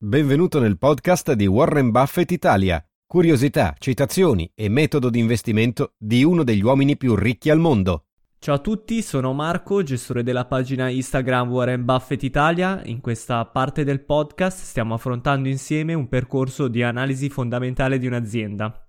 Benvenuto nel podcast di Warren Buffett Italia. Curiosità, citazioni e metodo di investimento di uno degli uomini più ricchi al mondo. Ciao a tutti, sono Marco, gestore della pagina Instagram Warren Buffett Italia. In questa parte del podcast stiamo affrontando insieme un percorso di analisi fondamentale di un'azienda.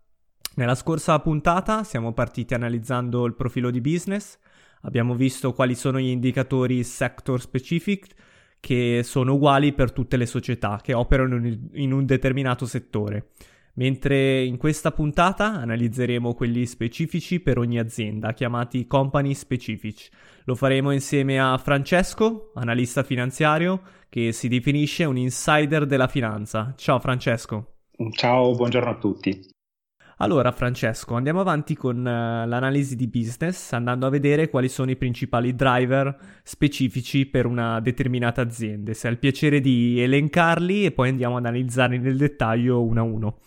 Nella scorsa puntata siamo partiti analizzando il profilo di business, abbiamo visto quali sono gli indicatori sector specific che sono uguali per tutte le società che operano in un determinato settore, mentre in questa puntata analizzeremo quelli specifici per ogni azienda, chiamati company specific. Lo faremo insieme a Francesco, analista finanziario, che si definisce un insider della finanza. Ciao Francesco. Ciao, buongiorno a tutti. Allora, Francesco, andiamo avanti con uh, l'analisi di business, andando a vedere quali sono i principali driver specifici per una determinata azienda. Se hai il piacere di elencarli e poi andiamo ad analizzarli nel dettaglio uno a uno.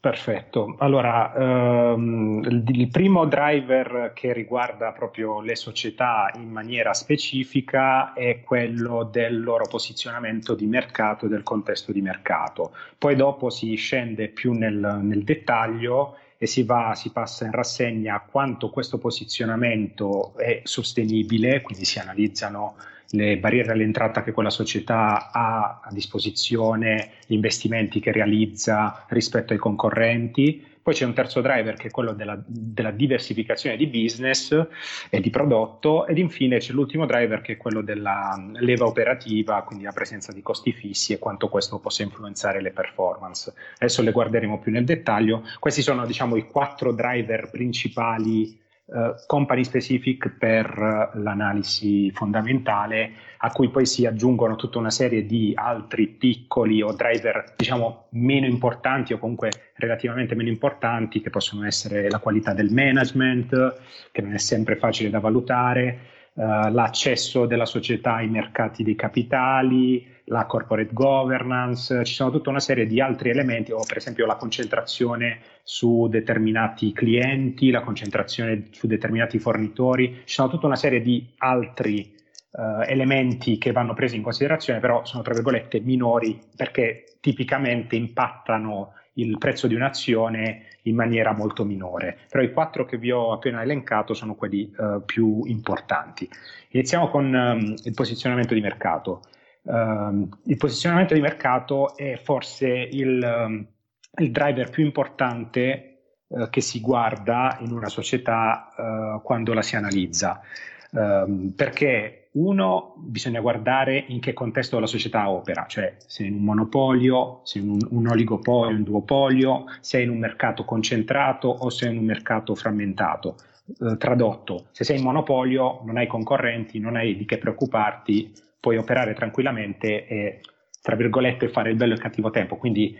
Perfetto, allora um, il, il, primo driver che riguarda proprio le società in maniera specifica è quello del loro posizionamento di mercato e del contesto di mercato. Poi dopo si scende più nel, nel dettaglio e si, va, si passa in rassegna quanto questo posizionamento è sostenibile, quindi si analizzano le barriere all'entrata che quella società ha a disposizione, gli investimenti che realizza rispetto ai concorrenti. Poi c'è un terzo driver che è quello della, della, diversificazione di business e di prodotto ed infine c'è l'ultimo driver che è quello della leva operativa, quindi la presenza di costi fissi e quanto questo possa influenzare le performance. Adesso le guarderemo più nel dettaglio. Questi sono diciamo i quattro driver principali uh, company specific per uh, l'analisi fondamentale, a cui poi si aggiungono tutta una serie di altri piccoli o driver, diciamo, meno importanti o comunque relativamente meno importanti, che possono essere la qualità del management, che non è sempre facile da valutare, uh, l'accesso della società ai mercati dei capitali, la corporate governance, ci sono tutta una serie di altri elementi, o per esempio la concentrazione su determinati clienti, la concentrazione su determinati fornitori, ci sono tutta una serie di altri uh, elementi che vanno presi in considerazione, però sono tra virgolette minori perché tipicamente impattano il prezzo di un'azione in maniera molto minore. Però i quattro che vi ho appena elencato sono quelli uh, più importanti. Iniziamo con um, il posizionamento di mercato. Uh, il posizionamento di mercato è forse il, um, il driver più importante uh, che si guarda in una società uh, quando la si analizza. Perché uno bisogna guardare in che contesto la società opera, cioè se in un monopolio, se in un, un oligopolio, un duopolio, se in un mercato concentrato o se in un mercato frammentato. Uh, tradotto, se sei in monopolio non hai concorrenti, non hai di che preoccuparti, puoi operare tranquillamente e, tra virgolette, fare il bello e il cattivo tempo. Quindi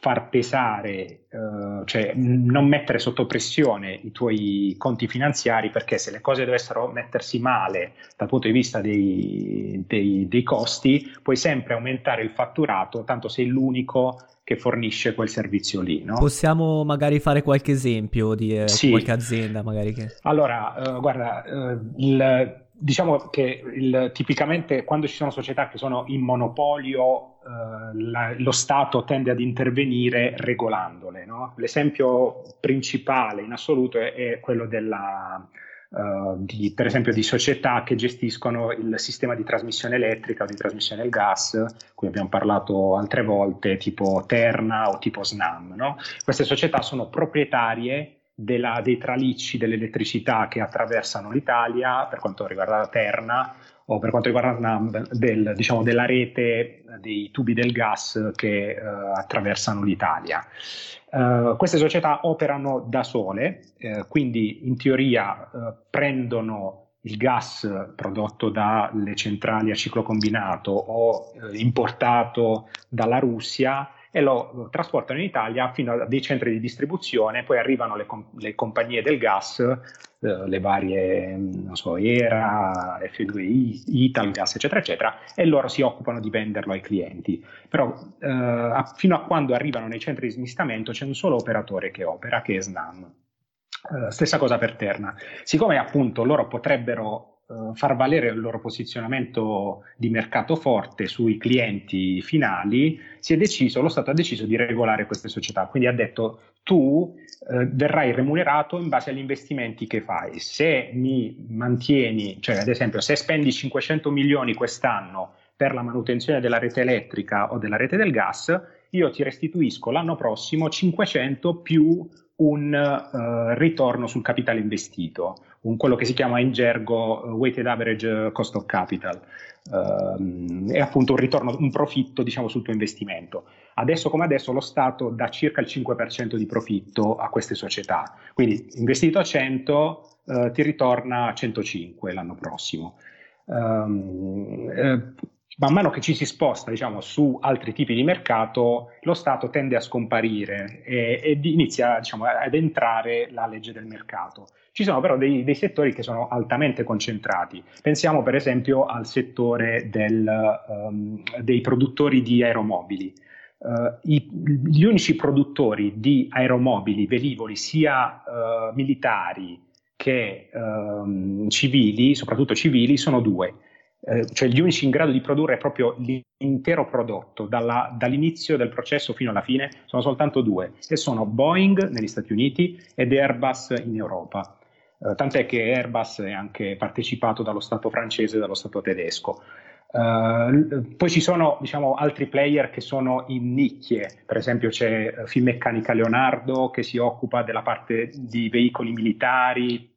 far pesare, uh, cioè non mettere sotto pressione i tuoi conti finanziari perché se le cose dovessero mettersi male dal punto di vista dei, dei, dei costi, puoi sempre aumentare il fatturato, tanto sei l'unico che fornisce quel servizio lì. No? Possiamo magari fare qualche esempio di eh, sì. qualche azienda magari che... Allora, uh, guarda, uh, il diciamo che il, tipicamente quando ci sono società che sono in monopolio, eh, la, lo Stato tende ad intervenire regolandole. No? L'esempio principale in assoluto è, è quello della, uh, di, per esempio di società che gestiscono il sistema di trasmissione elettrica o di trasmissione del gas, cui abbiamo parlato altre volte, tipo Terna o tipo Snam. No? Queste società sono proprietarie della, dei tralicci dell'elettricità che attraversano l'Italia per quanto riguarda la Terna o per quanto riguarda del, diciamo, della rete dei tubi del gas che uh, attraversano l'Italia. Uh, queste società operano da sole, uh, quindi in teoria prendono il gas prodotto dalle centrali a ciclo combinato o eh, importato dalla Russia e lo trasportano in Italia fino a dei centri di distribuzione, poi arrivano le, com- le compagnie del gas, eh, le varie, non so, ERA, F2I, Italgas, eccetera, eccetera, e loro si occupano di venderlo ai clienti. Però eh, a, fino a quando arrivano nei centri di smistamento c'è un solo operatore che opera, che è SNAM. Uh, stessa cosa per Terna. Siccome appunto loro potrebbero uh, far valere il loro posizionamento di mercato forte sui clienti finali, si è deciso, lo Stato ha deciso di regolare queste società. Quindi ha detto tu uh, verrai remunerato in base agli investimenti che fai. Se mi mantieni, cioè ad esempio se spendi 500 milioni quest'anno per la manutenzione della rete elettrica o della rete del gas, io ti restituisco l'anno prossimo 500 più un uh, ritorno sul capitale investito, un, quello che si chiama in gergo uh, weighted average cost of capital, uh, è appunto un ritorno, un profitto diciamo sul tuo investimento. Adesso come adesso lo Stato dà circa il 5% di profitto a queste società, quindi investito a 100 eh, ti ritorna a 105 l'anno prossimo. Um, eh, man mano che ci si sposta diciamo, su altri tipi di mercato, lo Stato tende a scomparire e, ed inizia diciamo, ad entrare la legge del mercato. Ci sono però dei, dei, settori che sono altamente concentrati. Pensiamo per esempio al settore del, um, dei produttori di aeromobili. Uh, i, gli unici produttori di aeromobili, velivoli, sia uh, militari che uh, civili, soprattutto civili, sono due eh, cioè gli unici in grado di produrre proprio l'intero prodotto dalla, dall'inizio del processo fino alla fine sono soltanto due e sono Boeing negli Stati Uniti ed Airbus in Europa. Eh, tant'è che Airbus è anche partecipato dallo Stato francese e dallo Stato tedesco. Uh, poi ci sono diciamo, altri player che sono in nicchie, per esempio c'è uh, Finmeccanica Leonardo che si occupa della parte di veicoli militari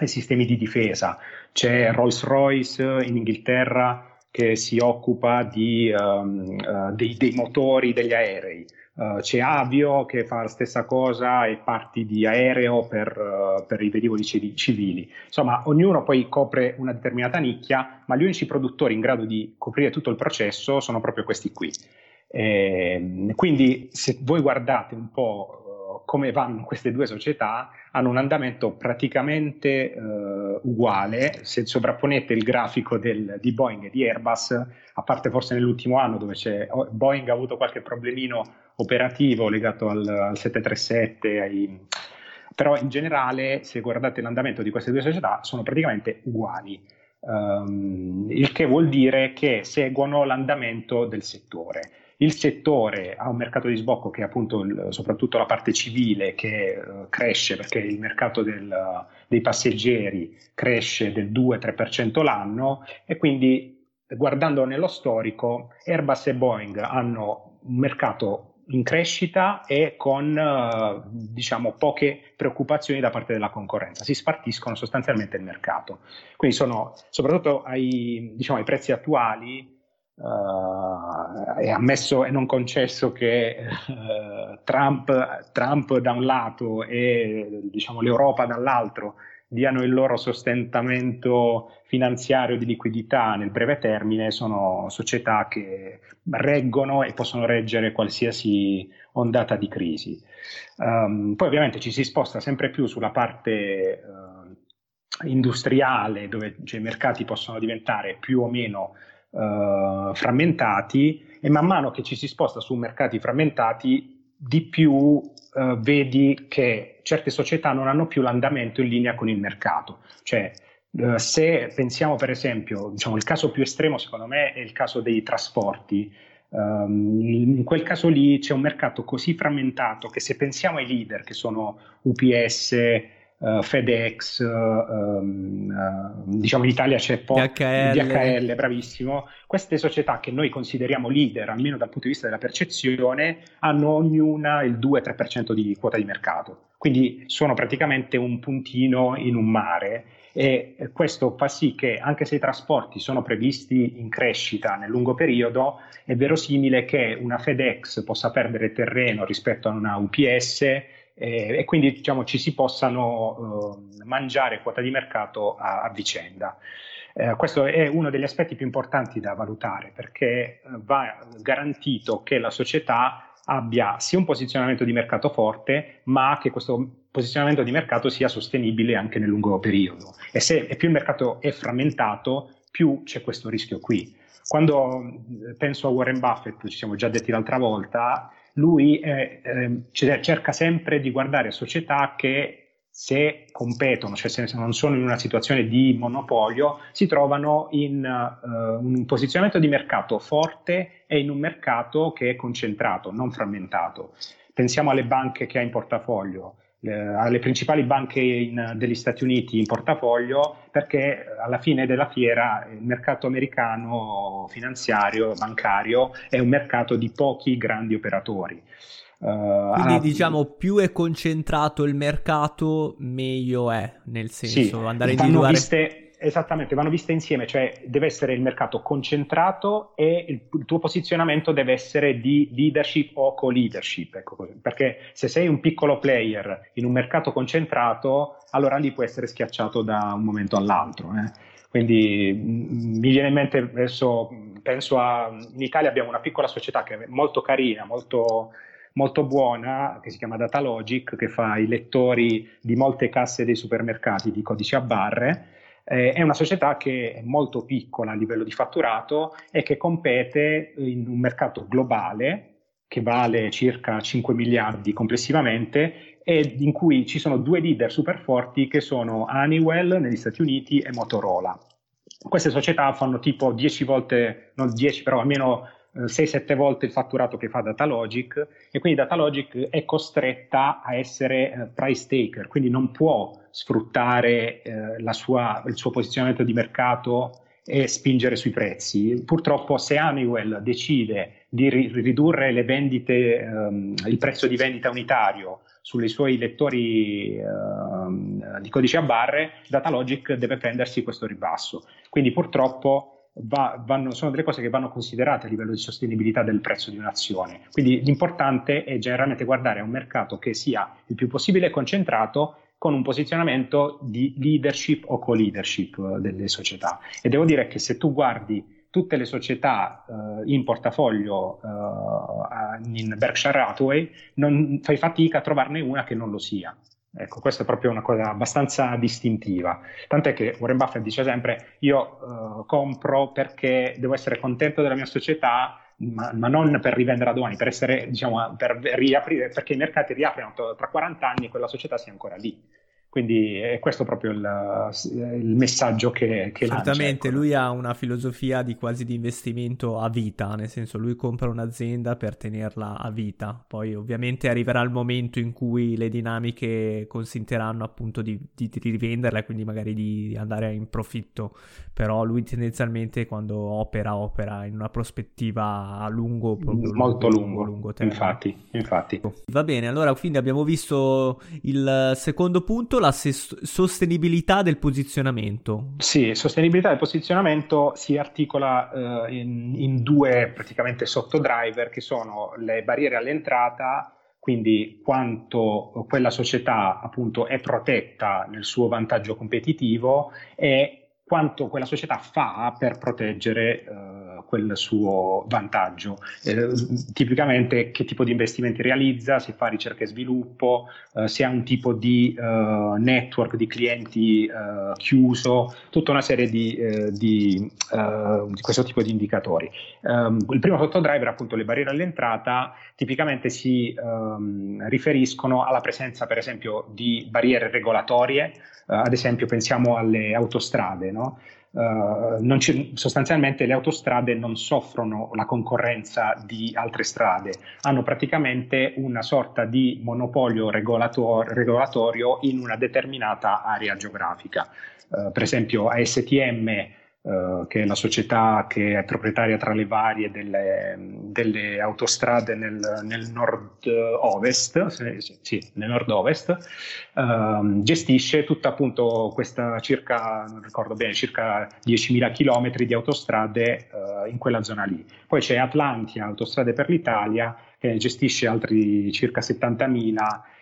e sistemi di difesa, c'è Rolls-Royce in Inghilterra che si occupa di, um, uh, dei, dei, motori degli aerei. Uh, c'è Avio che fa la stessa cosa e parti di aereo per, uh, per i velivoli civili. Insomma, ognuno poi copre una determinata nicchia, ma gli unici produttori in grado di coprire tutto il processo sono proprio questi qui. E, ehm, quindi, se voi guardate un po' come vanno queste due società hanno un andamento praticamente eh, uguale. Se sovrapponete il grafico del, di Boeing e di Airbus, a parte forse nell'ultimo anno dove oh, Boeing ha avuto qualche problemino operativo legato al, al 737, ai, però in generale se guardate l'andamento di queste due società sono praticamente uguali. Um, il che vuol dire che seguono l'andamento del settore il settore ha un mercato di sbocco che è appunto il, soprattutto la parte civile che uh, cresce perché il mercato del, dei passeggeri cresce del 2-3% l'anno e quindi guardando nello storico Airbus e Boeing hanno un mercato in crescita e con uh, diciamo poche preoccupazioni da parte della concorrenza, si spartiscono sostanzialmente il mercato. Quindi sono soprattutto ai, diciamo, ai prezzi attuali Uh, è ammesso e non concesso che uh, Trump, Trump, da un lato e diciamo, l'Europa dall'altro diano il loro sostentamento finanziario di liquidità nel breve termine, sono società che reggono e possono reggere qualsiasi ondata di crisi. Um, poi ovviamente ci si sposta sempre più sulla parte uh, industriale dove cioè, i mercati possono diventare più o meno uh, frammentati e man mano che ci si sposta su mercati frammentati di più uh, vedi che certe società non hanno più l'andamento in linea con il mercato. Cioè, uh, se pensiamo per esempio, diciamo, il caso più estremo secondo me è il caso dei trasporti, um, in quel caso lì c'è un mercato così frammentato che se pensiamo ai leader che sono UPS, uh, FedEx, um, uh, diciamo in Italia c'è po- DHL. DHL, bravissimo. Queste società che noi consideriamo leader, almeno dal punto di vista della percezione, hanno ognuna il 2-3% di quota di mercato. Quindi sono praticamente un puntino in un mare e questo fa sì che anche se i trasporti sono previsti in crescita nel lungo periodo, è verosimile che una FedEx possa perdere terreno rispetto a una UPS e, e quindi diciamo, ci si possano uh, mangiare quota di mercato a, a vicenda. Eh, questo è uno degli aspetti più importanti da valutare perché eh, va garantito che la società abbia sia un posizionamento di mercato forte, ma che questo posizionamento di mercato sia sostenibile anche nel lungo periodo. E se e più il mercato è frammentato, più c'è questo rischio qui. Quando eh, penso a Warren Buffett, ci siamo già detti l'altra volta, lui eh, eh, cerca sempre di guardare società che se competono, cioè se non sono in una situazione di monopolio, si trovano in uh, un posizionamento di mercato forte e in un mercato che è concentrato, non frammentato. Pensiamo alle banche che ha in portafoglio, eh, alle principali banche in, degli Stati Uniti in portafoglio, perché alla fine della fiera il mercato americano finanziario, bancario, è un mercato di pochi grandi operatori. Uh, Quindi ah, diciamo più è concentrato il mercato meglio è, nel senso sì, andare a individuare... Viste, esattamente, vanno viste insieme, cioè deve essere il mercato concentrato e il, il tuo posizionamento deve essere di leadership o co-leadership, ecco perché se sei un piccolo player in un mercato concentrato, allora lì puoi essere schiacciato da un momento all'altro. Eh. Quindi m- mi viene in mente adesso, penso a, in Italia abbiamo una piccola società che è molto carina, molto molto buona che si chiama Datalogic, che fa i lettori di molte casse dei supermercati di codici a barre. Eh, è una società che è molto piccola a livello di fatturato e che compete in un mercato globale che vale circa 5 miliardi complessivamente e in cui ci sono due leader super forti che sono Honeywell negli Stati Uniti e Motorola. Queste società fanno tipo 10 volte, non 10 però almeno 6-7 volte il fatturato che fa Datalogic e quindi Datalogic è costretta a essere eh, price taker, quindi non può sfruttare eh, sua, il suo posizionamento di mercato e spingere sui prezzi. Purtroppo se Honeywell decide di ri- ridurre le vendite, ehm, il prezzo di vendita unitario sui suoi lettori ehm, di codice a barre, Datalogic deve prendersi questo ribasso. Quindi purtroppo va, vanno, sono delle cose che vanno considerate a livello di sostenibilità del prezzo di un'azione. Quindi l'importante è generalmente guardare a un mercato che sia il più possibile concentrato con un posizionamento di leadership o co-leadership eh, delle società. E devo dire che se tu guardi tutte le società uh, in portafoglio uh, in Berkshire Hathaway, non fai fatica a trovarne una che non lo sia. Ecco, questa è proprio una cosa abbastanza distintiva. Tant'è che Warren Buffett dice sempre: Io uh, compro perché devo essere contento della mia società, ma, ma non per rivendere a domani, per essere, diciamo, per riaprire, perché i mercati riaprono tra 40 anni e quella società sia ancora lì. Quindi è questo proprio il, il messaggio che, che Assolutamente, ecco. lui ha una filosofia di quasi di investimento a vita, nel senso lui compra un'azienda per tenerla a vita, poi ovviamente arriverà il momento in cui le dinamiche consentiranno appunto di, di, di rivenderla e quindi magari di andare in profitto, però lui tendenzialmente quando opera opera in una prospettiva a lungo, molto lungo, lungo, lungo infatti, infatti. Va bene, allora quindi abbiamo visto il secondo punto, la ses- sostenibilità del posizionamento. Sì, sostenibilità del posizionamento si articola eh, in, in, due praticamente sottodriver che sono le barriere all'entrata, quindi quanto quella società appunto è protetta nel suo vantaggio competitivo e quanto quella società fa per proteggere uh, quel suo vantaggio. Eh, tipicamente che tipo di investimenti realizza, se fa ricerca e sviluppo, uh, se ha un tipo di uh, network di clienti chiuso, tutta una serie di, di, di, questo tipo di indicatori. Um, il primo sottodriver, appunto le barriere all'entrata, tipicamente si um, riferiscono alla presenza per esempio di barriere regolatorie, ad esempio pensiamo alle autostrade, no? uh, ci, sostanzialmente le autostrade non soffrono la concorrenza di altre strade, hanno praticamente una sorta di monopolio regolator- regolatorio in una determinata area geografica. Uh, per esempio ASTM eh, che è la società che è proprietaria tra le varie delle, delle autostrade nel, nel nord-ovest, sì, nel nord-ovest uh, gestisce tutta appunto questa circa, non ricordo bene, circa 10.000 km di autostrade uh, in quella zona lì. Poi c'è Atlantia, Autostrade per l'Italia, che gestisce altri circa 70.000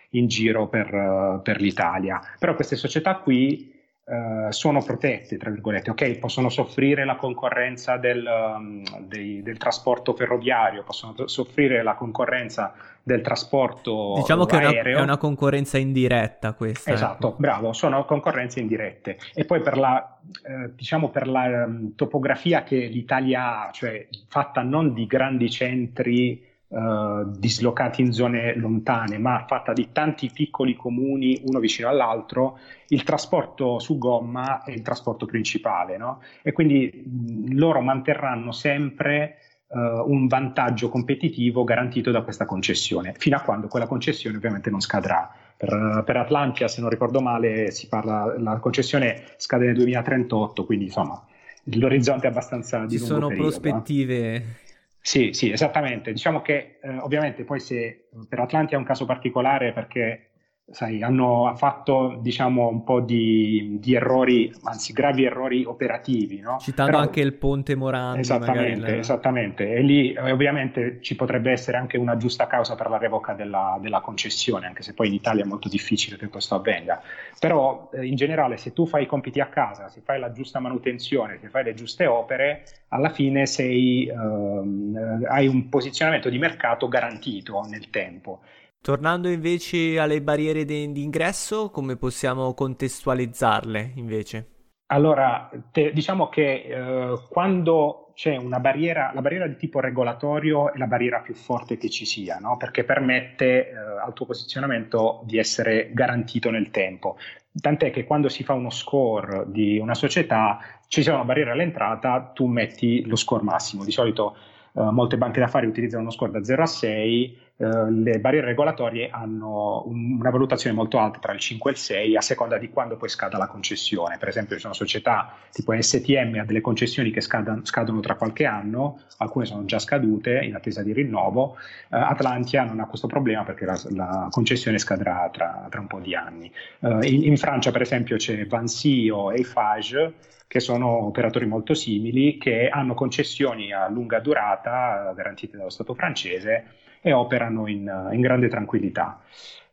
in giro per, per l'Italia. Però queste società qui Uh, sono protette, tra virgolette, ok, possono soffrire la concorrenza del, um, dei, del, trasporto ferroviario, possono soffrire la concorrenza del trasporto diciamo che è una, è una, concorrenza indiretta questa. Esatto, ecco. bravo, sono concorrenze indirette. E poi per la, eh, diciamo per la um, topografia che l'Italia ha, cioè fatta non di grandi centri Uh, dislocati in zone lontane, ma fatta di tanti piccoli comuni uno vicino all'altro, il trasporto su gomma è il trasporto principale, no? E quindi mh, loro manterranno sempre uh, un vantaggio competitivo garantito da questa concessione, fino a quando quella concessione ovviamente non scadrà. Per, per Atlantia, se non ricordo male, si parla, la concessione scade nel 2038, quindi insomma l'orizzonte è abbastanza di Ci sono periodo, prospettive sì, sì, esattamente. Diciamo che eh, ovviamente poi se per Atlantia è un caso particolare perché sai, hanno fatto diciamo un po' di, di, errori, anzi gravi errori operativi. No? Citando Però, anche il ponte Morandi. Esattamente, magari, esattamente. E lì eh, ovviamente ci potrebbe essere anche una giusta causa per la revoca della, della, concessione, anche se poi in Italia è molto difficile che questo avvenga. Però eh, in generale se tu fai i compiti a casa, se fai la giusta manutenzione, se fai le giuste opere, alla fine sei, ehm, hai un posizionamento di mercato garantito nel tempo. Tornando invece alle barriere ingresso, come possiamo contestualizzarle invece? Allora, te, diciamo che eh, quando c'è una barriera, la barriera di tipo regolatorio è la barriera più forte che ci sia, no? perché permette eh, al tuo posizionamento di essere garantito nel tempo. Tant'è che quando si fa uno score di una società, ci sia una barriera all'entrata, tu metti lo score massimo. Di solito eh, molte banche d'affari utilizzano uno score da 0 a 6 eh, le barriere regolatorie hanno un, una valutazione molto alta tra il 5 e il 6 a seconda di quando poi scada la concessione. Per esempio ci sono società tipo STM ha delle concessioni che scadono, scadono tra qualche anno, alcune sono già scadute in attesa di rinnovo, uh, Atlantia non ha questo problema perché la, la concessione scadrà tra, tra, un po' di anni. Uh, in, in, Francia per esempio c'è Vancy o Eiffage che sono operatori molto simili che hanno concessioni a lunga durata garantite dallo Stato francese e operano in, in grande tranquillità.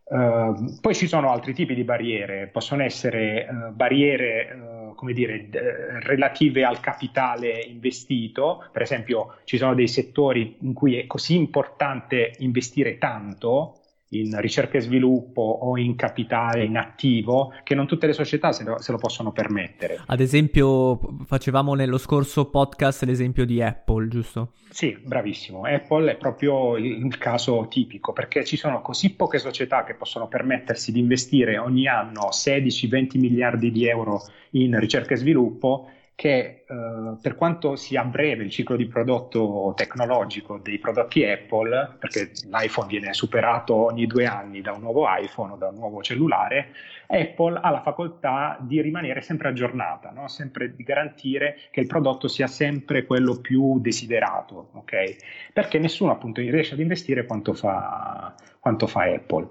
Uh, poi ci sono altri tipi di barriere, possono essere uh, barriere uh, come dire, d- relative al capitale investito, per esempio ci sono dei settori in cui è così importante investire tanto in ricerca e sviluppo o in capitale, in attivo, che non tutte le società se lo, se lo, possono permettere. Ad esempio, facevamo nello scorso podcast l'esempio di Apple, giusto? Sì, bravissimo. Apple è proprio il, il caso tipico perché ci sono così poche società che possono permettersi di investire ogni anno 16-20 miliardi di euro in ricerca e sviluppo che eh, per quanto sia breve il ciclo di prodotto tecnologico dei prodotti Apple, perché l'iPhone viene superato ogni due anni da un nuovo iPhone o da un nuovo cellulare, Apple ha la facoltà di rimanere sempre aggiornata, no? sempre di garantire che il prodotto sia sempre quello più desiderato, okay? perché nessuno appunto riesce ad investire quanto fa, quanto fa Apple.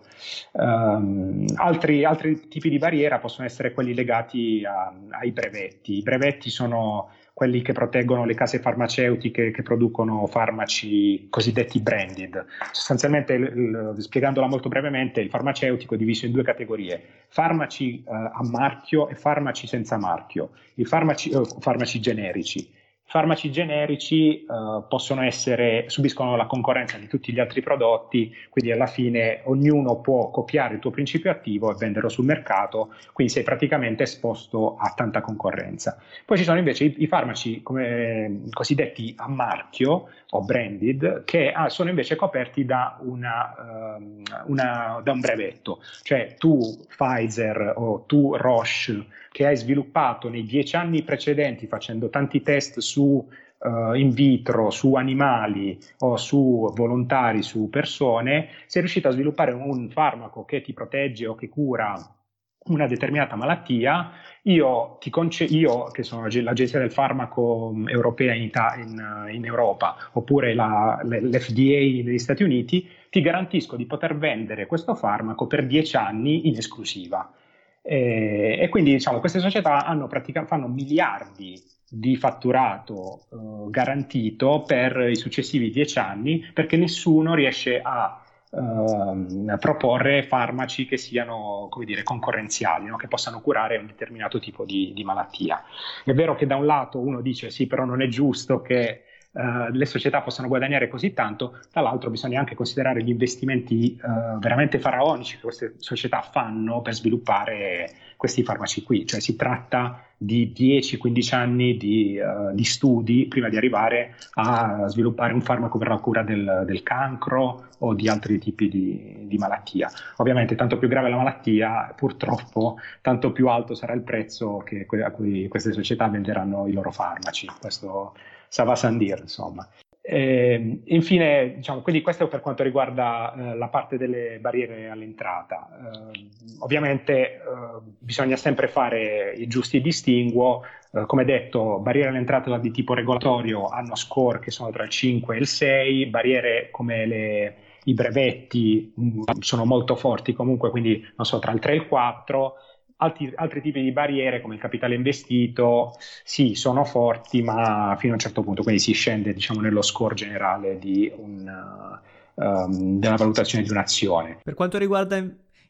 Um, altri, altri, tipi di barriera possono essere quelli legati a, ai brevetti. I brevetti sono quelli che proteggono le case farmaceutiche che producono farmaci cosiddetti branded. Sostanzialmente, il, il, spiegandola molto brevemente, il farmaceutico è diviso in due categorie, farmaci eh, a marchio e farmaci senza marchio, i farmaci, eh, farmaci generici farmaci generici uh, possono essere, subiscono la concorrenza di tutti gli altri prodotti, quindi alla fine ognuno può copiare il tuo principio attivo e venderlo sul mercato, quindi sei praticamente esposto a tanta concorrenza. Poi ci sono invece i, i farmaci come, cosiddetti a marchio o branded che ah, sono invece coperti da, una, uh, una, da un brevetto, cioè tu Pfizer o tu Roche che hai sviluppato nei dieci anni precedenti facendo tanti test su uh, in vitro, su animali o su volontari, su persone, sei riuscito a sviluppare un farmaco che ti protegge o che cura una determinata malattia, io, conce- io che sono l'agenzia del farmaco europea in, Ita- in, in Europa oppure la, l'FDA negli Stati Uniti, ti garantisco di poter vendere questo farmaco per dieci anni in esclusiva. E, e quindi diciamo, queste società pratica- fanno miliardi di fatturato eh, garantito per i successivi dieci anni perché nessuno riesce a Uh, proporre farmaci che siano dire, concorrenziali, no? che possano curare un determinato tipo di, di, malattia. È vero che da un lato uno dice sì, però non è giusto che uh, le società possano guadagnare così tanto, dall'altro bisogna anche considerare gli investimenti uh, veramente faraonici che queste società fanno per sviluppare questi farmaci qui, cioè si tratta di 10-15 anni di, uh, di, studi prima di arrivare a sviluppare un farmaco per la cura del, del cancro o di altri tipi di, di, malattia. Ovviamente tanto più grave la malattia, purtroppo tanto più alto sarà il prezzo che, a cui queste società venderanno i loro farmaci. Questo ça va sans dire, insomma. E, infine, diciamo, quindi questo per quanto riguarda eh, la parte delle barriere all'entrata. Eh, ovviamente eh, bisogna sempre fare i giusti distinguo. Eh, come detto, barriere all'entrata di tipo regolatorio hanno score che sono tra il 5 e il 6, barriere come le, i brevetti mm, sono molto forti comunque, quindi non so, tra il 3 e il 4 Altri, altri, tipi di barriere come il capitale investito sì, sono forti, ma fino a un certo punto, quindi si scende diciamo, nello score generale un, um, della valutazione di un'azione. Per quanto riguarda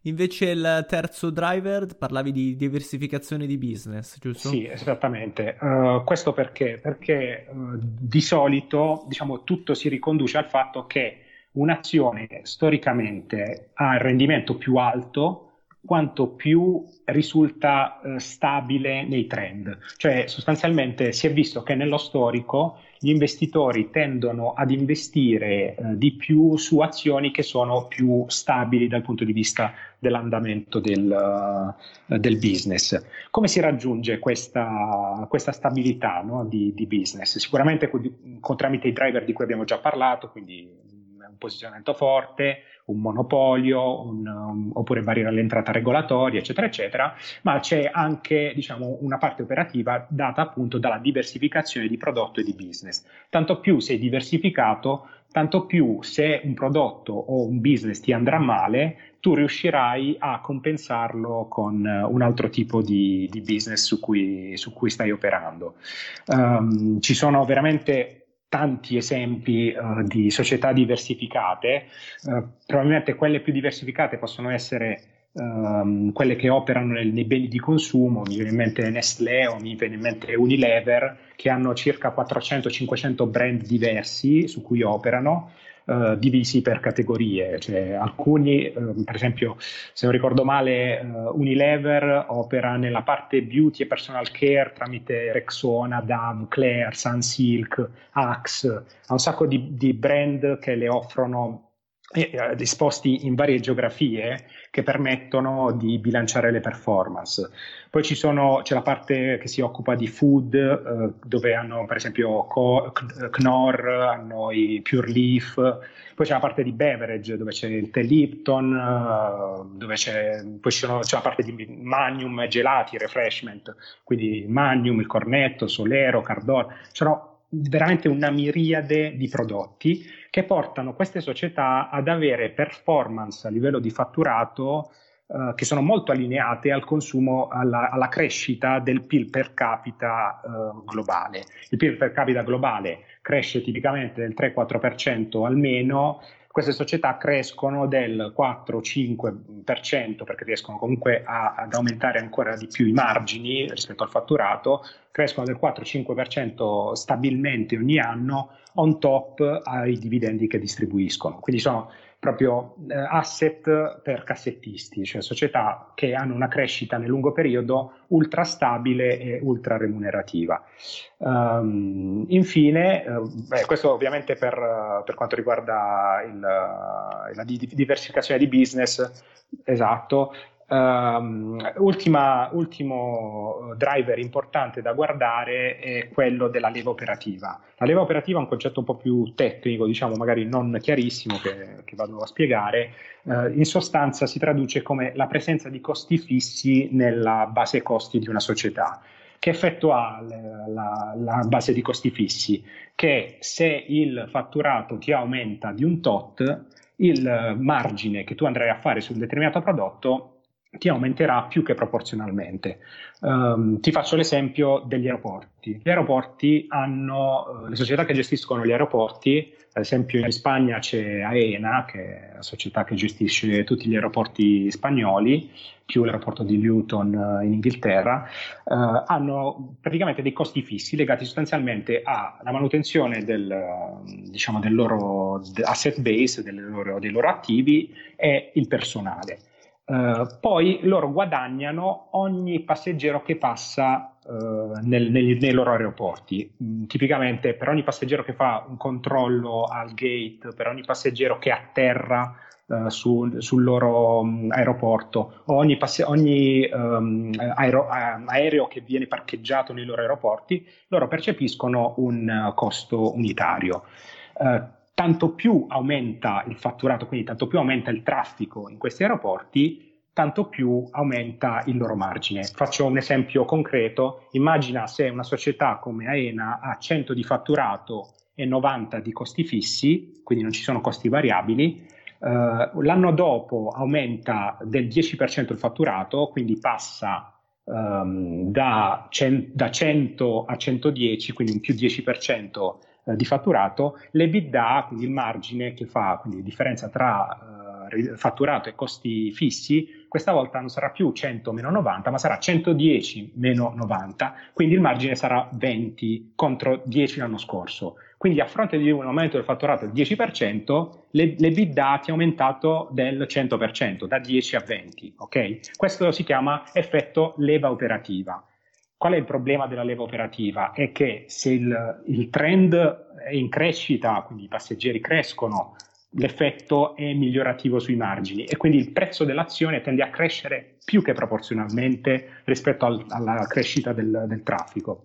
invece il terzo driver, parlavi di diversificazione di business, giusto? Sì, esattamente. Uh, questo perché? Perché uh, di solito diciamo, tutto si riconduce al fatto che un'azione storicamente ha il rendimento più alto quanto più risulta eh, stabile nei trend. Cioè sostanzialmente si è visto che nello storico gli investitori tendono ad investire eh, di più su azioni che sono più stabili dal punto di vista dell'andamento del, uh, del business. Come si raggiunge questa, questa stabilità no, di, di, business? Sicuramente con, con, tramite i driver di cui abbiamo già parlato, quindi posizionamento forte, un monopolio, un, um, oppure barriera all'entrata regolatoria, eccetera, eccetera, ma c'è anche diciamo, una parte operativa data appunto dalla diversificazione di prodotto e di business. Tanto più sei diversificato, tanto più se un prodotto o un business ti andrà male, tu riuscirai a compensarlo con uh, un altro tipo di, di business su cui, su cui, stai operando. Um, ci sono veramente tanti esempi uh, di società diversificate, uh, probabilmente quelle più diversificate possono essere um, quelle che operano nel, nei beni di consumo, mi viene in mente Nestlé o mi viene in mente Unilever, che hanno circa 400-500 brand diversi su cui operano, Uh, divisi per categorie, cioè alcuni, uh, per esempio, se non ricordo male, uh, Unilever opera nella parte beauty e personal care tramite Rexona, Dove, Claire, Sunsilk, Axe, ha un sacco di, di brand che le offrono eh, disposti in varie geografie che permettono di bilanciare le performance. Poi sono, c'è la parte che si occupa di food, eh, dove hanno per esempio Co- Knorr, hanno i Pure Leaf, poi c'è la parte di beverage, dove c'è il tè Lipton, eh, dove c'è, poi sono, c'è la parte di Magnum, gelati, refreshment, quindi Magnum, il Cornetto, Solero, Cardor, sono veramente una miriade di prodotti che portano queste società ad avere performance a livello di fatturato eh, che sono molto allineate al consumo, alla, alla crescita del PIL per capita eh, globale. Il PIL per capita globale cresce tipicamente del 3-4% almeno queste società crescono del 4-5% perché riescono comunque a, ad aumentare ancora di più i margini rispetto al fatturato, crescono del 4-5% stabilmente ogni anno on top ai dividendi che distribuiscono. Quindi sono proprio eh, asset per cassettisti, cioè società che hanno una crescita nel lungo periodo ultra stabile e ultra remunerativa. Um, infine, eh, beh, questo ovviamente per, per quanto riguarda il, la diversificazione di business, esatto, Um, ultima, ultimo driver importante da guardare è quello della leva operativa. La leva operativa è un concetto un po' più tecnico, diciamo magari non chiarissimo, che, che vado a spiegare. Uh, in sostanza si traduce come la presenza di costi fissi nella base costi di una società. Che effetto ha la, la base di costi fissi? Che se il fatturato ti aumenta di un tot, il margine che tu andrai a fare su un determinato prodotto ti aumenterà più che proporzionalmente. Um, ti faccio l'esempio degli aeroporti. Gli aeroporti hanno, uh, le società che gestiscono gli aeroporti, ad esempio in Spagna c'è AENA, che è la società che gestisce tutti gli aeroporti spagnoli, più l'aeroporto di Luton uh, in Inghilterra, uh, hanno praticamente dei costi fissi legati sostanzialmente alla manutenzione del, diciamo, del loro asset base, loro, dei loro attivi e il personale. Uh, poi loro guadagnano ogni passeggero che passa uh, nel, nei, nei, loro aeroporti. Mm, tipicamente per ogni passeggero che fa un controllo al gate, per ogni passeggero che atterra uh, su, sul loro um, aeroporto ogni, passe- ogni um, aero- aereo che viene parcheggiato nei loro aeroporti, loro percepiscono un costo unitario tanto più aumenta il fatturato, quindi tanto più aumenta il traffico in questi aeroporti, tanto più aumenta il loro margine. Faccio un esempio concreto, immagina se una società come AENA ha 100 di fatturato e 90 di costi fissi, quindi non ci sono costi variabili, uh, l'anno dopo aumenta del 10% il fatturato, quindi passa um, da, cen- da 100 a 110, quindi un più 10% eh, di fatturato, l'EBITDA, quindi il margine che fa, quindi differenza tra eh, fatturato e costi fissi, questa volta non sarà più 100 meno 90, ma sarà 110 meno 90, quindi il margine sarà 20 contro 10 l'anno scorso. Quindi a fronte di un aumento del fatturato del 10%, le, l'EBITDA ti è aumentato del 100%, da 10 a 20, ok? Questo si chiama effetto leva operativa. Qual è il problema della leva operativa? È che se il, il trend è in crescita, quindi i passeggeri crescono, l'effetto è migliorativo sui margini e quindi il prezzo dell'azione tende a crescere più che proporzionalmente rispetto al, alla crescita del, del traffico.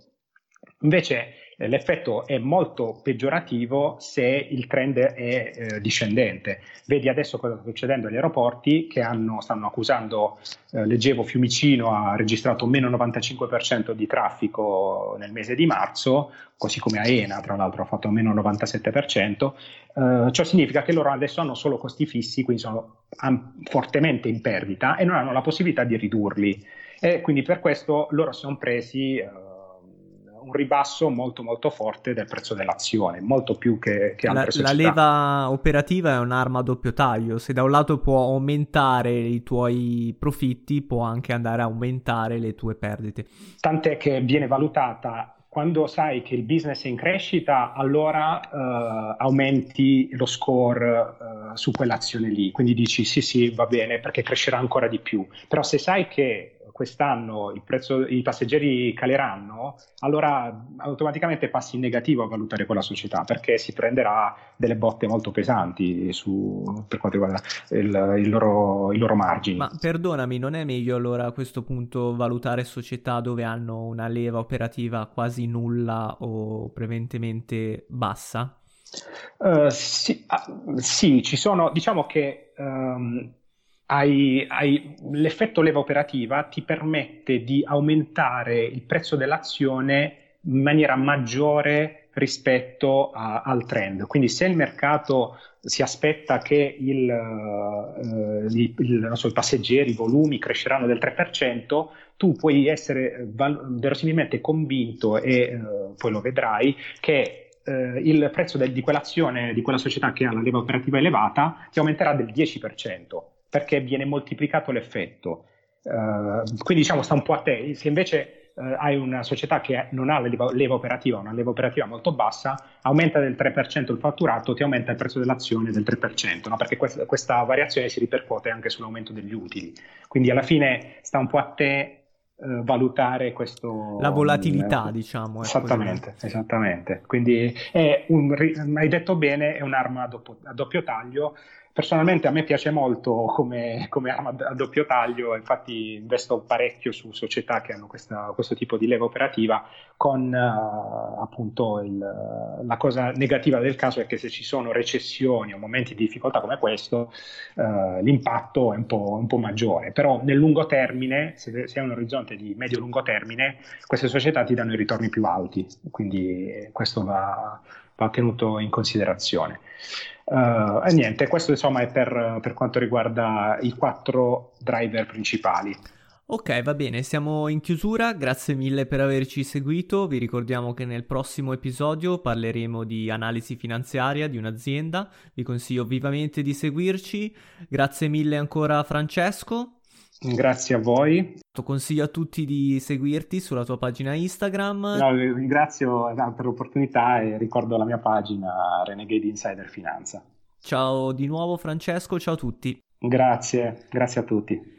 Invece l'effetto è molto peggiorativo se il trend è eh, discendente. Vedi adesso cosa sta succedendo agli aeroporti che hanno, stanno accusando, eh, leggevo Fiumicino ha registrato meno 95% di traffico nel mese di marzo, così come Aena tra l'altro ha fatto meno 97%, eh, ciò significa che loro adesso hanno solo costi fissi, quindi sono am- fortemente in perdita e non hanno la possibilità di ridurli. E quindi per questo loro si sono presi eh, un ribasso molto molto forte del prezzo dell'azione, molto più che, che altre la, società. La leva operativa è un'arma a doppio taglio, se da un lato può aumentare i tuoi profitti, può anche andare a aumentare le tue perdite. Tant'è che viene valutata quando sai che il business è in crescita, allora uh, aumenti lo score uh, su quell'azione lì. Quindi dici sì, sì, va bene perché crescerà ancora di più. Però se sai che quest'anno il prezzo, i passeggeri caleranno, allora automaticamente passi in negativo a valutare quella società perché si prenderà delle botte molto pesanti su, per quanto riguarda il, il loro, i loro margini. Ma perdonami, non è meglio allora a questo punto valutare società dove hanno una leva operativa quasi nulla o prevalentemente bassa? Uh, sì, uh, sì, ci sono, diciamo che um, hai, hai, l'effetto leva operativa ti permette di aumentare il prezzo dell'azione in maniera maggiore rispetto a, al trend. Quindi se il mercato si aspetta che il, uh, il, il, so, i passeggeri, i volumi cresceranno del 3%, tu puoi essere val- verosimilmente convinto e uh, poi lo vedrai che uh, il prezzo del, di quell'azione, di quella società che ha la leva operativa elevata, ti aumenterà del 10% perché viene moltiplicato l'effetto. Uh, quindi diciamo sta un po' a te. Se invece uh, hai una società che non ha la leva, leva operativa, una leva operativa molto bassa, aumenta del 3% il fatturato, ti aumenta il prezzo dell'azione del 3%, no? perché questa, questa variazione si ripercuote anche sull'aumento degli utili. Quindi alla fine sta un po' a te Uh, valutare questo la volatilità, uh, diciamo. Esattamente, ecco. esattamente. Quindi è un, hai detto bene, è un'arma a doppio, a doppio taglio Personalmente a me piace molto come, come, arma a doppio taglio, infatti investo parecchio su società che hanno questa, questo tipo di leva operativa, con uh, appunto il, la cosa negativa del caso è che se ci sono recessioni o momenti di difficoltà come questo, uh, l'impatto è un po', un po', maggiore, però nel lungo termine, se, se hai un orizzonte di medio-lungo termine, queste società ti danno i ritorni più alti, quindi questo va, va tenuto in considerazione. Uh, e niente, questo insomma è per, per quanto riguarda i quattro driver principali. Ok, va bene, siamo in chiusura, grazie mille per averci seguito, vi ricordiamo che nel prossimo episodio parleremo di analisi finanziaria di un'azienda, vi consiglio vivamente di seguirci, grazie mille ancora Francesco. Grazie a voi. Consiglio a tutti di seguirti sulla tua pagina Instagram. No, ringrazio per l'opportunità e ricordo la mia pagina Renegade Insider Finanza. Ciao di nuovo Francesco, ciao a tutti. Grazie, grazie a tutti.